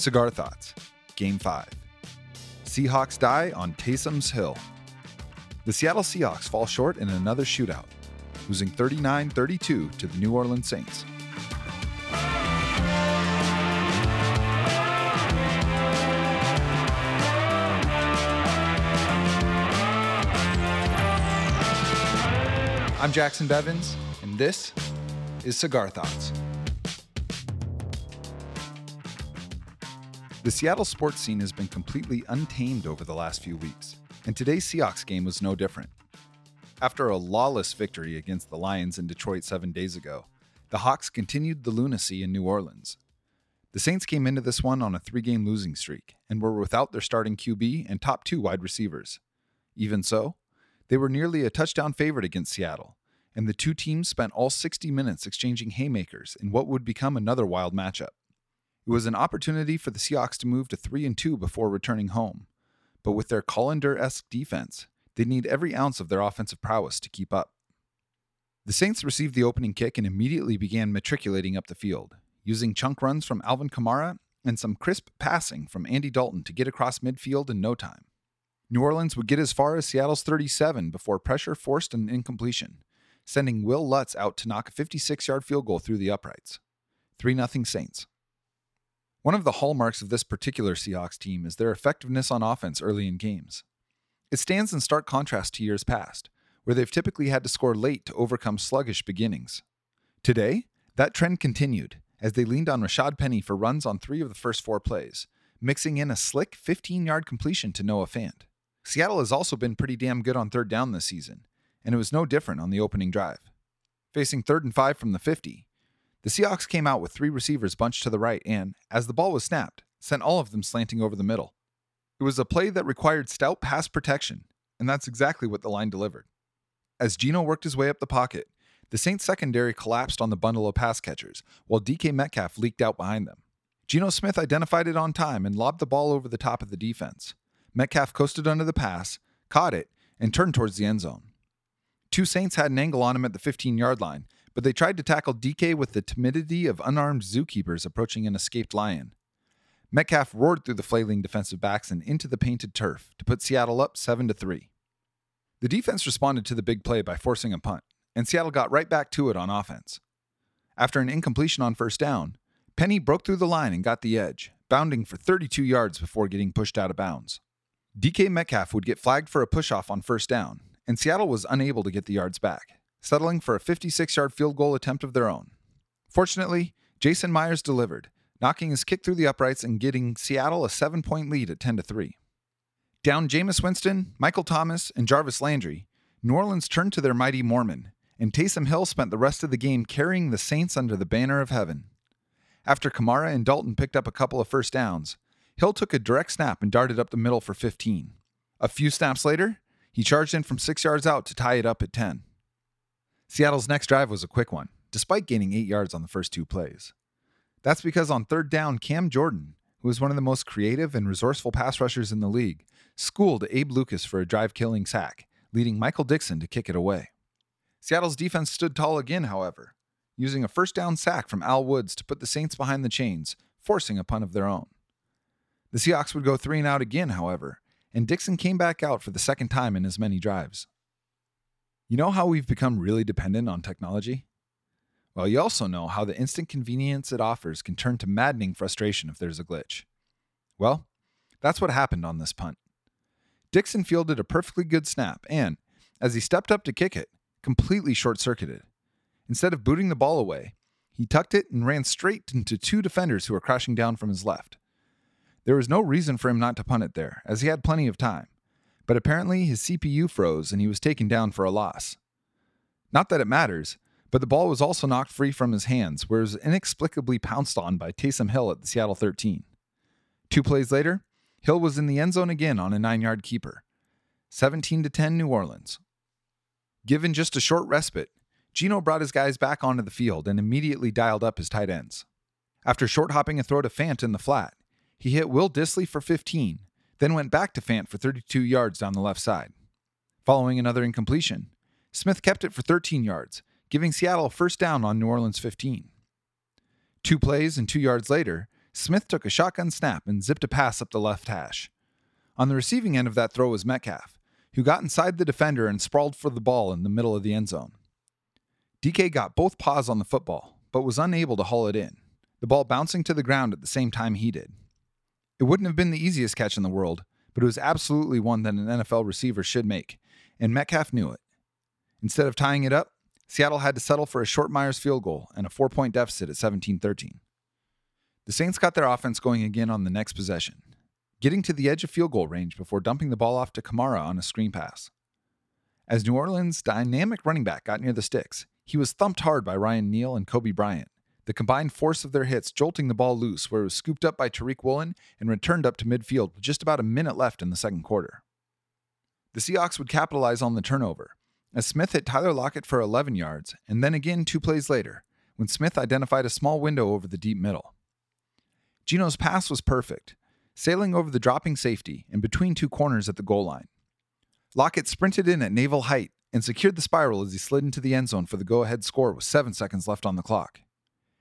Cigar Thoughts, Game 5. Seahawks die on Taysom's Hill. The Seattle Seahawks fall short in another shootout, losing 39 32 to the New Orleans Saints. I'm Jacson Bevens, and this is Cigar Thoughts. The Seattle sports scene has been completely untamed over the last few weeks, and today's Seahawks game was no different. After a lawless victory against the Lions in Detroit seven days ago, the Hawks continued the lunacy in New Orleans. The Saints came into this one on a three game losing streak and were without their starting QB and top two wide receivers. Even so, they were nearly a touchdown favorite against Seattle, and the two teams spent all 60 minutes exchanging haymakers in what would become another wild matchup. It was an opportunity for the Seahawks to move to 3 and 2 before returning home, but with their Colander-esque defense, they need every ounce of their offensive prowess to keep up. The Saints received the opening kick and immediately began matriculating up the field, using chunk runs from Alvin Kamara and some crisp passing from Andy Dalton to get across midfield in no time. New Orleans would get as far as Seattle's 37 before pressure forced an incompletion, sending Wil Lutz out to knock a 56 yard field goal through the uprights. 3 0 Saints. One of the hallmarks of this particular Seahawks team is their effectiveness on offense early in games. It stands in stark contrast to years past, where they've typically had to score late to overcome sluggish beginnings. Today, that trend continued as they leaned on Rashad Penny for runs on three of the first four plays, mixing in a slick 15 yard completion to Noah Fant. Seattle has also been pretty damn good on third down this season, and it was no different on the opening drive. Facing third and five from the 50, the Seahawks came out with three receivers bunched to the right and, as the ball was snapped, sent all of them slanting over the middle. It was a play that required stout pass protection, and that's exactly what the line delivered. As Geno worked his way up the pocket, the Saints secondary collapsed on the bundle of pass catchers, while DK Metcalf leaked out behind them. Geno Smith identified it on time and lobbed the ball over the top of the defense. Metcalf coasted under the pass, caught it, and turned towards the end zone. Two Saints had an angle on him at the 15 yard line, but they tried to tackle DK with the timidity of unarmed zookeepers approaching an escaped lion. Metcalf roared through the flailing defensive backs and into the painted turf to put Seattle up 7 to 3. The defense responded to the big play by forcing a punt, and Seattle got right back to it on offense. After an incompletion on first down, Penny broke through the line and got the edge, bounding for 32 yards before getting pushed out of bounds. DK Metcalf would get flagged for a push off on first down, and Seattle was unable to get the yards back, settling for a 56 yard field goal attempt of their own. Fortunately, Jason Myers delivered, knocking his kick through the uprights and getting Seattle a seven point lead at 10 3. Down Jameis Winston, Michael Thomas, and Jarvis Landry, New Orleans turned to their mighty Mormon, and Taysom Hill spent the rest of the game carrying the Saints under the banner of heaven. After Kamara and Dalton picked up a couple of first downs, Hill took a direct snap and darted up the middle for 15. A few snaps later, he charged in from six yards out to tie it up at 10. Seattle's next drive was a quick one, despite gaining eight yards on the first two plays. That's because on third down, Cam Jordan, who is one of the most creative and resourceful pass rushers in the league, schooled Abe Lucas for a drive killing sack, leading Michael Dickson to kick it away. Seattle's defense stood tall again, however, using a first down sack from Al Woods to put the Saints behind the chains, forcing a punt of their own. The Seahawks would go three and out again, however, and Dickson came back out for the second time in as many drives. You know how we've become really dependent on technology? Well, you also know how the instant convenience it offers can turn to maddening frustration if there's a glitch. Well, that's what happened on this punt. Dickson fielded a perfectly good snap and, as he stepped up to kick it, completely short circuited. Instead of booting the ball away, he tucked it and ran straight into two defenders who were crashing down from his left. There was no reason for him not to punt it there, as he had plenty of time but apparently his CPU froze and he was taken down for a loss. Not that it matters, but the ball was also knocked free from his hands, where it was inexplicably pounced on by Taysom Hill at the Seattle 13. Two plays later, Hill was in the end zone again on a nine yard keeper. 17 to 10 New Orleans. Given just a short respite, Geno brought his guys back onto the field and immediately dialed up his tight ends. After short hopping a throw to Fant in the flat, he hit Will Dissly for 15 then went back to Fant for 32 yards down the left side. Following another incompletion, Smith kept it for 13 yards, giving Seattle first down on New Orleans 15. Two plays and two yards later, Smith took a shotgun snap and zipped a pass up the left hash. On the receiving end of that throw was Metcalf, who got inside the defender and sprawled for the ball in the middle of the end zone. DK got both paws on the football, but was unable to haul it in, the ball bouncing to the ground at the same time he did. It wouldn't have been the easiest catch in the world, but it was absolutely one that an NFL receiver should make, and Metcalf knew it. Instead of tying it up, Seattle had to settle for a short Myers field goal and a four point deficit at 17 13. The Saints got their offense going again on the next possession, getting to the edge of field goal range before dumping the ball off to Kamara on a screen pass. As New Orleans' dynamic running back got near the sticks, he was thumped hard by Ryan Neal and Coby Bryant, the combined force of their hits jolting the ball loose where it was scooped up by Tariq Woolen and returned up to midfield with just about a minute left in the second quarter. The Seahawks would capitalize on the turnover, as Smith hit Tyler Lockett for 11 yards, and then again two plays later, when Smith identified a small window over the deep middle. Geno's pass was perfect, sailing over the dropping safety and between two corners at the goal line. Lockett sprinted in at navel height and secured the spiral as he slid into the end zone for the go ahead score with seven seconds left on the clock.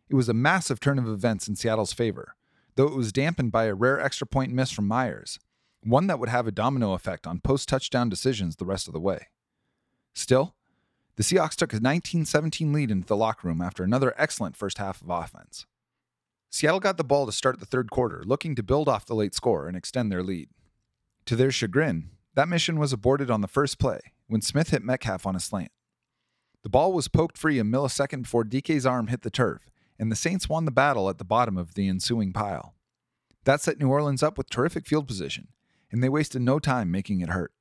It was a massive turn of events in Seattle's favor, though it was dampened by a rare extra point miss from Myers, one that would have a domino effect on post touchdown decisions the rest of the way. Still, the Seahawks took a 19 17 lead into the locker room after another excellent first half of offense. Seattle got the ball to start the third quarter, looking to build off the late score and extend their lead. To their chagrin, that mission was aborted on the first play when Smith hit Metcalf on a slant. The ball was poked free a millisecond before DK's arm hit the turf, and the Saints won the battle at the bottom of the ensuing pile. That set New Orleans up with terrific field position, and they wasted no time making it hurt.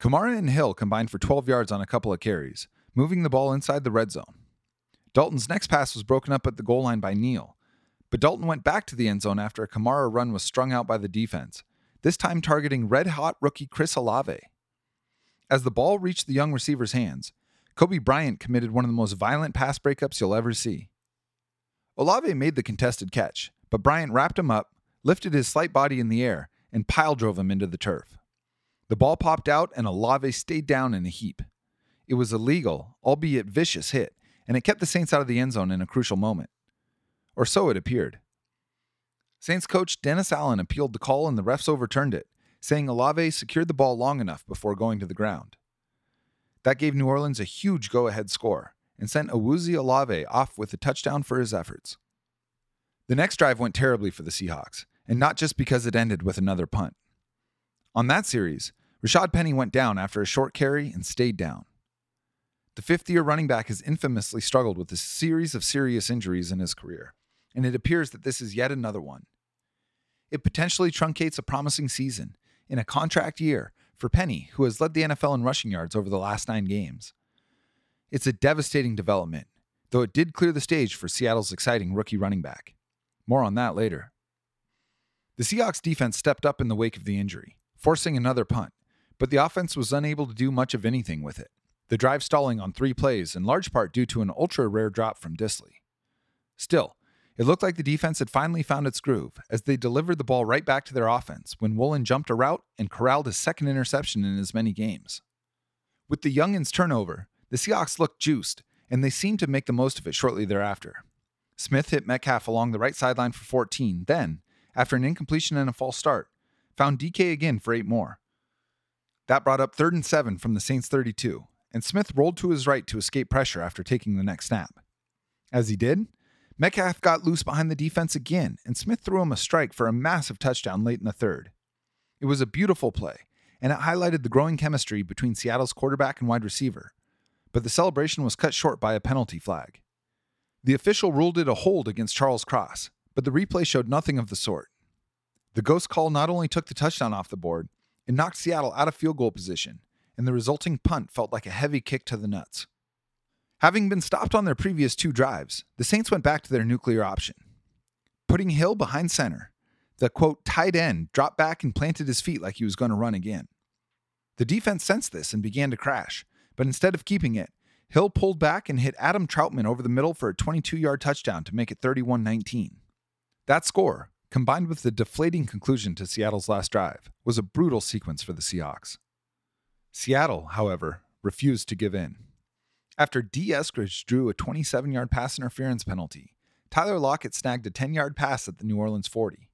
Kamara and Hill combined for 12 yards on a couple of carries, moving the ball inside the red zone. Dalton's next pass was broken up at the goal line by Neal, but Dalton went back to the end zone after a Kamara run was strung out by the defense, this time targeting red hot rookie Chris Olave. As the ball reached the young receiver's hands, Coby Bryant committed one of the most violent pass breakups you'll ever see. Olave made the contested catch, but Bryant wrapped him up, lifted his slight body in the air, and pile drove him into the turf. The ball popped out and Olave stayed down in a heap. It was a legal, albeit vicious hit, and it kept the Saints out of the end zone in a crucial moment. Or so it appeared. Saints coach Dennis Allen appealed the call and the refs overturned it, saying Olave secured the ball long enough before going to the ground. That gave New Orleans a huge go ahead score and sent Awuzie Olave off with a touchdown for his efforts. The next drive went terribly for the Seahawks, and not just because it ended with another punt. On that series, Rashad Penny went down after a short carry and stayed down. The fifth year running back has infamously struggled with a series of serious injuries in his career, and it appears that this is yet another one. It potentially truncates a promising season in a contract year for Penny, who has led the NFL in rushing yards over the last nine games. It's a devastating development, though it did clear the stage for Seattle's exciting rookie running back. More on that later. The Seahawks defense stepped up in the wake of the injury, forcing another punt but the offense was unable to do much of anything with it. The drive stalling on three plays, in large part due to an ultra rare drop from Dissly. Still, it looked like the defense had finally found its groove as they delivered the ball right back to their offense when Woolen jumped a route and corralled his second interception in as many games. With the Youngins turnover, the Seahawks looked juiced, and they seemed to make the most of it shortly thereafter. Smith hit Metcalf along the right sideline for 14, then, after an incompletion and a false start, found DK again for eight more. That brought up third and seven from the Saints 32, and Smith rolled to his right to escape pressure after taking the next snap. As he did, Metcalf got loose behind the defense again, and Smith threw him a strike for a massive touchdown late in the third. It was a beautiful play, and it highlighted the growing chemistry between Seattle's quarterback and wide receiver. But the celebration was cut short by a penalty flag. The official ruled it a hold against Charles Cross, but the replay showed nothing of the sort. The ghost call not only took the touchdown off the board, it knocked Seattle out of field goal position, and the resulting punt felt like a heavy kick to the nuts. Having been stopped on their previous two drives, the Saints went back to their nuclear option. Putting Hill behind center, the quote tight end dropped back and planted his feet like he was going to run again. The defense sensed this and began to crash, but instead of keeping it, Hill pulled back and hit Adam Trautman over the middle for a 22 yard touchdown to make it 31 19. That score, combined with the deflating conclusion to Seattle's last drive, was a brutal sequence for the Seahawks. Seattle, however, refused to give in. After Dee Eskridge drew a 27 yard pass interference penalty, Tyler Lockett snagged a 10 yard pass at the New Orleans 40.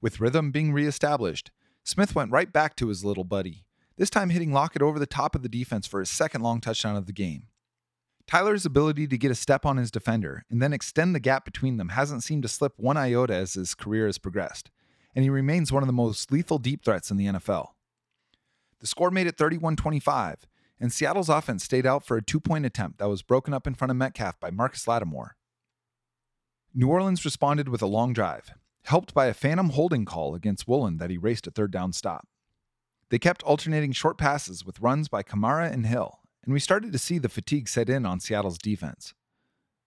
With rhythm being reestablished, Smith went right back to his little buddy, this time hitting Lockett over the top of the defense for his second long touchdown of the game. Tyler's ability to get a step on his defender and then extend the gap between them hasn't seemed to slip one iota as his career has progressed, and he remains one of the most lethal deep threats in the NFL. The score made it 31 25, and Seattle's offense stayed out for a two point attempt that was broken up in front of Metcalf by Marcus Lattimore. New Orleans responded with a long drive, helped by a phantom holding call against Woolen that erased a third down stop. They kept alternating short passes with runs by Kamara and Hill, and we started to see the fatigue set in on Seattle's defense.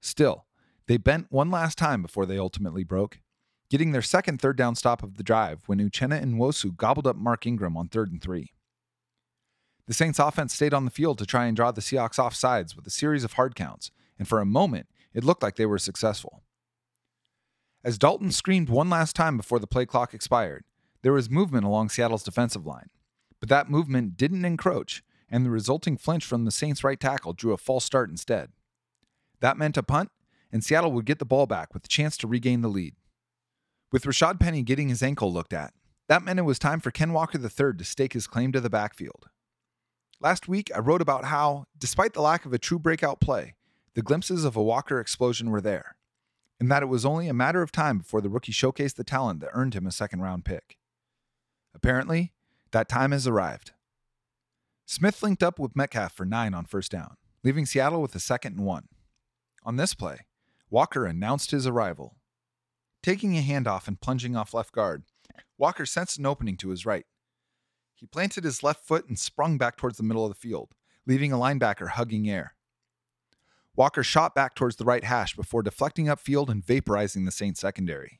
Still, they bent one last time before they ultimately broke, getting their second third down stop of the drive when Uchenna Nwosu gobbled up Mark Ingram on third and three. The Saints offense stayed on the field to try and draw the Seahawks off sides with a series of hard counts, and for a moment, it looked like they were successful. As Dalton screamed one last time before the play clock expired, there was movement along Seattle's defensive line. But that movement didn't encroach, and the resulting flinch from the Saints' right tackle drew a false start instead. That meant a punt, and Seattle would get the ball back with a chance to regain the lead. With Rashad Penny getting his ankle looked at, that meant it was time for Ken Walker III to stake his claim to the backfield. Last week, I wrote about how, despite the lack of a true breakout play, the glimpses of a Walker explosion were there, and that it was only a matter of time before the rookie showcased the talent that earned him a second round pick. Apparently, that time has arrived. Smith linked up with Metcalf for nine on first down, leaving Seattle with a second and one. On this play, Walker announced his arrival. Taking a handoff and plunging off left guard, Walker sensed an opening to his right. He planted his left foot and sprung back towards the middle of the field, leaving a linebacker hugging air. Walker shot back towards the right hash before deflecting upfield and vaporizing the Saints secondary.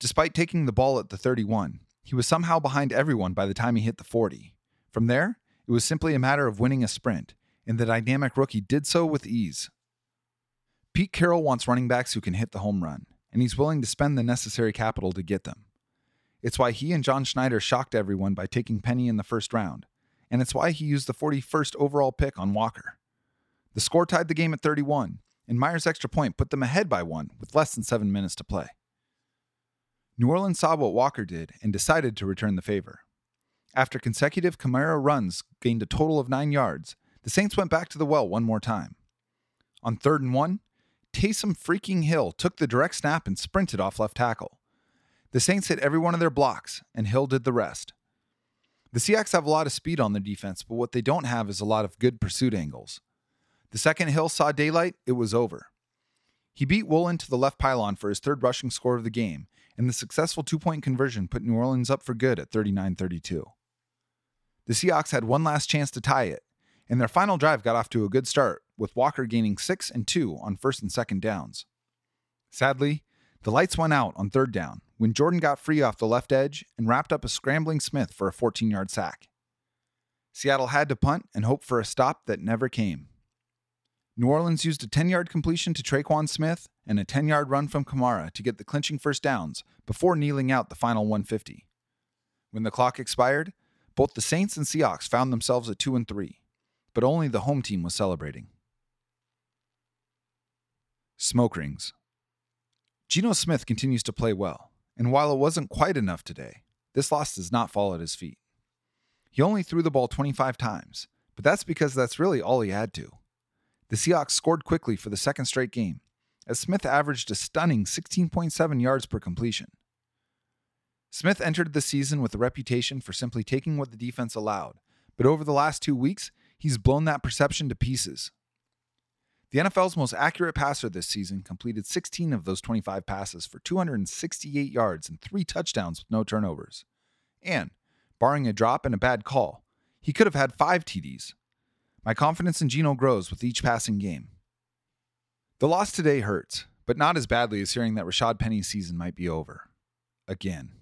Despite taking the ball at the 31, he was somehow behind everyone by the time he hit the 40. From there, it was simply a matter of winning a sprint, and the dynamic rookie did so with ease. Pete Carroll wants running backs who can hit the home run, and he's willing to spend the necessary capital to get them. It's why he and John Schneider shocked everyone by taking Penny in the first round, and it's why he used the 41st overall pick on Walker. The score tied the game at 31, and Myers' extra point put them ahead by one with less than seven minutes to play. New Orleans saw what Walker did and decided to return the favor. After consecutive Kamara runs gained a total of nine yards, the Saints went back to the well one more time. On third and one, Taysom freaking Hill took the direct snap and sprinted off left tackle. The Saints hit every one of their blocks, and Hill did the rest. The Seahawks have a lot of speed on their defense, but what they don't have is a lot of good pursuit angles. The second Hill saw daylight, it was over. He beat Woolen to the left pylon for his third rushing score of the game, and the successful two point conversion put New Orleans up for good at 39 32. The Seahawks had one last chance to tie it, and their final drive got off to a good start, with Walker gaining 6 and 2 on first and second downs. Sadly, the lights went out on third down when Jordan got free off the left edge and wrapped up a scrambling Smith for a 14 yard sack. Seattle had to punt and hope for a stop that never came. New Orleans used a 10 yard completion to Tre'Quan Smith and a 10 yard run from Kamara to get the clinching first downs before kneeling out the final 150. When the clock expired, both the Saints and Seahawks found themselves at 2 and 3, but only the home team was celebrating. Smoke rings. Geno Smith continues to play well, and while it wasn't quite enough today, this loss does not fall at his feet. He only threw the ball 25 times, but that's because that's really all he had to. The Seahawks scored quickly for the second straight game, as Smith averaged a stunning 16.7 yards per completion. Smith entered the season with a reputation for simply taking what the defense allowed, but over the last two weeks, he's blown that perception to pieces. The NFL's most accurate passer this season completed 16 of those 25 passes for 268 yards and three touchdowns with no turnovers. And, barring a drop and a bad call, he could have had five TDs. My confidence in Geno grows with each passing game. The loss today hurts, but not as badly as hearing that Rashad Penny's season might be over. Again.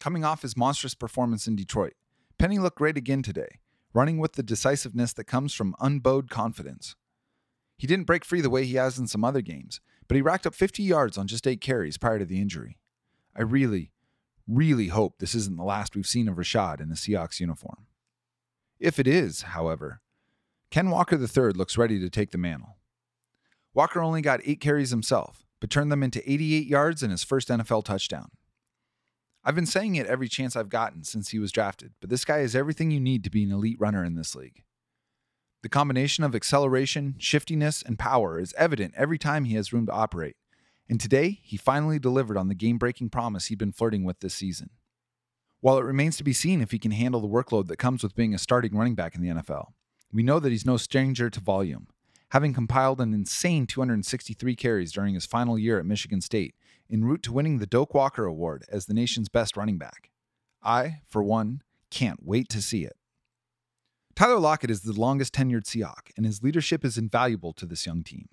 Coming off his monstrous performance in Detroit, Penny looked great again today, running with the decisiveness that comes from unbowed confidence. He didn't break free the way he has in some other games, but he racked up 50 yards on just eight carries prior to the injury. I really, really hope this isn't the last we've seen of Rashad in the Seahawks uniform. If it is, however, Ken Walker III looks ready to take the mantle. Walker only got eight carries himself, but turned them into 88 yards and his first NFL touchdown. I've been saying it every chance I've gotten since he was drafted, but this guy is everything you need to be an elite runner in this league. The combination of acceleration, shiftiness, and power is evident every time he has room to operate, and today he finally delivered on the game breaking promise he'd been flirting with this season. While it remains to be seen if he can handle the workload that comes with being a starting running back in the NFL, we know that he's no stranger to volume, having compiled an insane 263 carries during his final year at Michigan State, en route to winning the Doak Walker Award as the nation's best running back. I, for one, can't wait to see it. Tyler Lockett is the longest tenured Seahawk, and his leadership is invaluable to this young team.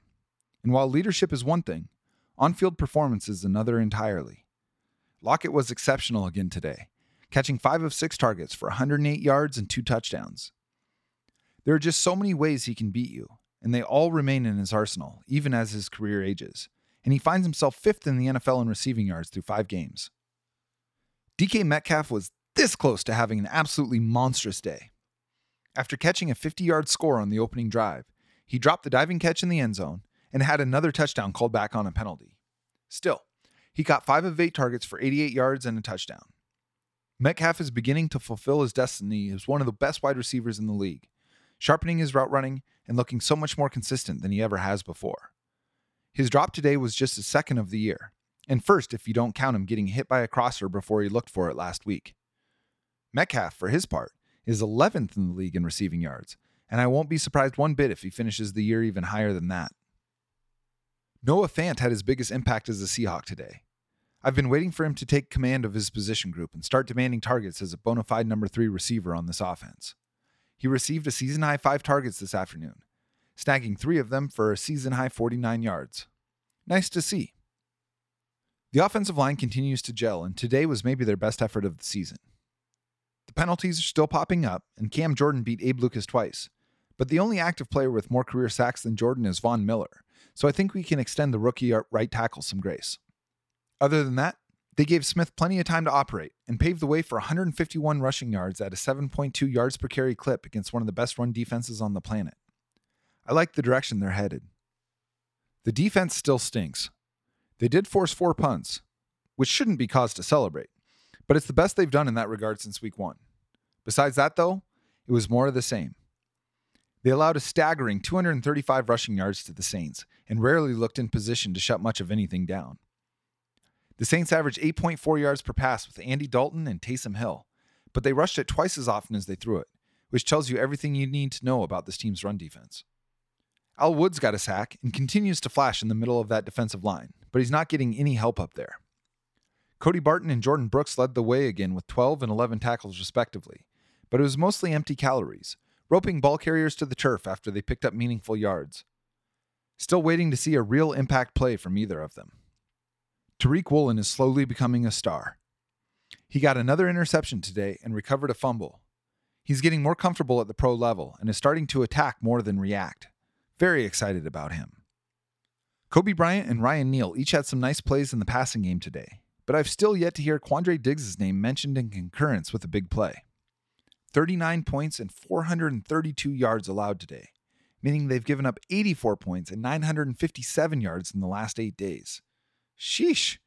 And while leadership is one thing, on field performance is another entirely. Lockett was exceptional again today, catching five of six targets for 108 yards and two touchdowns. There are just so many ways he can beat you, and they all remain in his arsenal, even as his career ages. And he finds himself fifth in the NFL in receiving yards through five games. DK Metcalf was this close to having an absolutely monstrous day. After catching a 50 yard score on the opening drive, he dropped the diving catch in the end zone and had another touchdown called back on a penalty. Still, he caught five of eight targets for 88 yards and a touchdown. Metcalf is beginning to fulfill his destiny as one of the best wide receivers in the league, sharpening his route running and looking so much more consistent than he ever has before. His drop today was just his second of the year, and first if you don't count him getting hit by a crosser before he looked for it last week. Metcalf, for his part, is 11th in the league in receiving yards, and I won't be surprised one bit if he finishes the year even higher than that. Noah Fant had his biggest impact as a Seahawk today. I've been waiting for him to take command of his position group and start demanding targets as a bona fide number three receiver on this offense. He received a season high five targets this afternoon, snagging three of them for a season high 49 yards. Nice to see. The offensive line continues to gel, and today was maybe their best effort of the season. The penalties are still popping up, and Cam Jordan beat Abe Lucas twice. But the only active player with more career sacks than Jordan is Von Miller, so I think we can extend the rookie uh, right tackle some grace. Other than that, they gave Smith plenty of time to operate and paved the way for 151 rushing yards at a 7.2 yards per carry clip against one of the best run defenses on the planet. I like the direction they're headed. The defense still stinks. They did force four punts, which shouldn't be cause to celebrate, but it's the best they've done in that regard since week one. Besides that, though, it was more of the same. They allowed a staggering 235 rushing yards to the Saints and rarely looked in position to shut much of anything down. The Saints averaged 8.4 yards per pass with Andy Dalton and Taysom Hill, but they rushed it twice as often as they threw it, which tells you everything you need to know about this team's run defense. Al Woods got a sack and continues to flash in the middle of that defensive line, but he's not getting any help up there. Cody Barton and Jordyn Brooks led the way again with 12 and 11 tackles respectively, but it was mostly empty calories, roping ball carriers to the turf after they picked up meaningful yards. Still waiting to see a real impact play from either of them. Tariq Woolen is slowly becoming a star. He got another interception today and recovered a fumble. He's getting more comfortable at the pro level and is starting to attack more than react. Very excited about him. Coby Bryant and Ryan Neal each had some nice plays in the passing game today, but I've still yet to hear Quandre Diggs' name mentioned in concurrence with a big play. 39 points and 432 yards allowed today, meaning they've given up 84 points and 957 yards in the last eight days. Sheesh.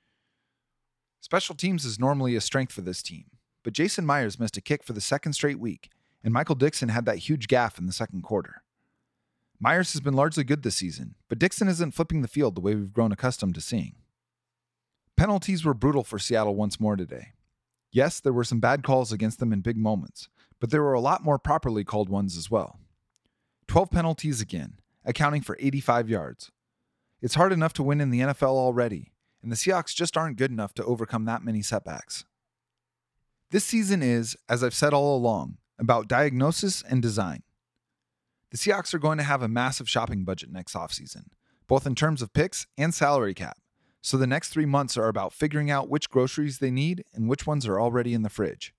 Special teams is normally a strength for this team, but Jason Myers missed a kick for the second straight week, and Michael Dickson had that huge gaffe in the second quarter. Myers has been largely good this season, but Dickson isn't flipping the field the way we've grown accustomed to seeing. Penalties were brutal for Seattle once more today. Yes, there were some bad calls against them in big moments, but there were a lot more properly called ones as well. 12 penalties again, accounting for 85 yards. It's hard enough to win in the NFL already, and the Seahawks just aren't good enough to overcome that many setbacks. This season is, as I've said all along, about diagnosis and design. The Seahawks are going to have a massive shopping budget next offseason, both in terms of picks and salary cap. So the next three months are about figuring out which groceries they need and which ones are already in the fridge.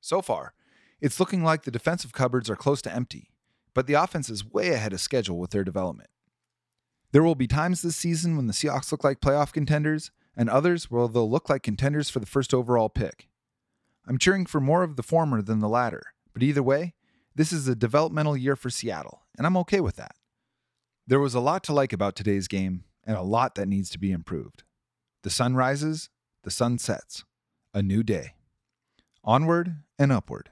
So far, it's looking like the defensive cupboards are close to empty, but the offense is way ahead of schedule with their development. There will be times this season when the Seahawks look like playoff contenders, and others where they'll look like contenders for the first overall pick. I'm cheering for more of the former than the latter, but either way, this is a developmental year for Seattle, and I'm okay with that. There was a lot to like about today's game, and a lot that needs to be improved. The sun rises, the sun sets. A new day. Onward and upward.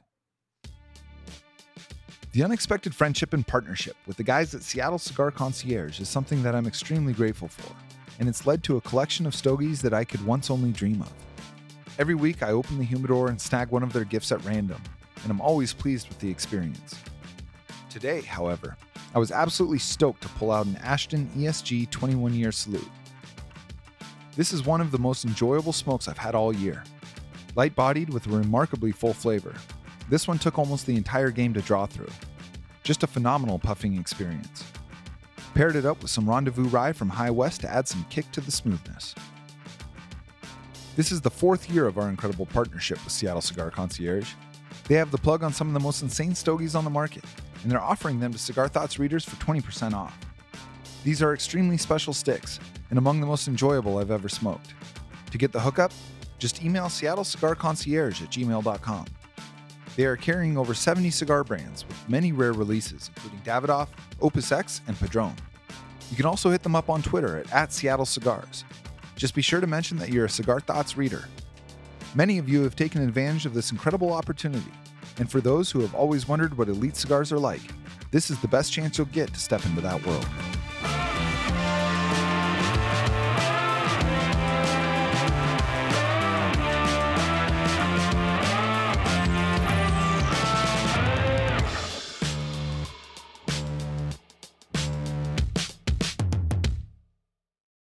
The unexpected friendship and partnership with the guys at Seattle Cigar Concierge is something that I'm extremely grateful for, and it's led to a collection of stogies that I could once only dream of. Every week, I open the humidor and snag one of their gifts at random, and I'm always pleased with the experience. Today, however, I was absolutely stoked to pull out an Ashton ESG 21 year salute. This is one of the most enjoyable smokes I've had all year. Light bodied with a remarkably full flavor, this one took almost the entire game to draw through. Just a phenomenal puffing experience. Paired it up with some Rendezvous Rye from High West to add some kick to the smoothness. This is the fourth year of our incredible partnership with Seattle Cigar Concierge. They have the plug on some of the most insane stogies on the market, and they're offering them to Cigar Thoughts readers for 20% off. These are extremely special sticks, and among the most enjoyable I've ever smoked. To get the hookup, just email Seattle Cigar Concierge at gmail.com. They are carrying over 70 cigar brands with many rare releases, including Davidoff, Opus X, and Padron. You can also hit them up on Twitter at, at Seattle Cigars. Just be sure to mention that you're a Cigar Thoughts reader. Many of you have taken advantage of this incredible opportunity, and for those who have always wondered what elite cigars are like, this is the best chance you'll get to step into that world.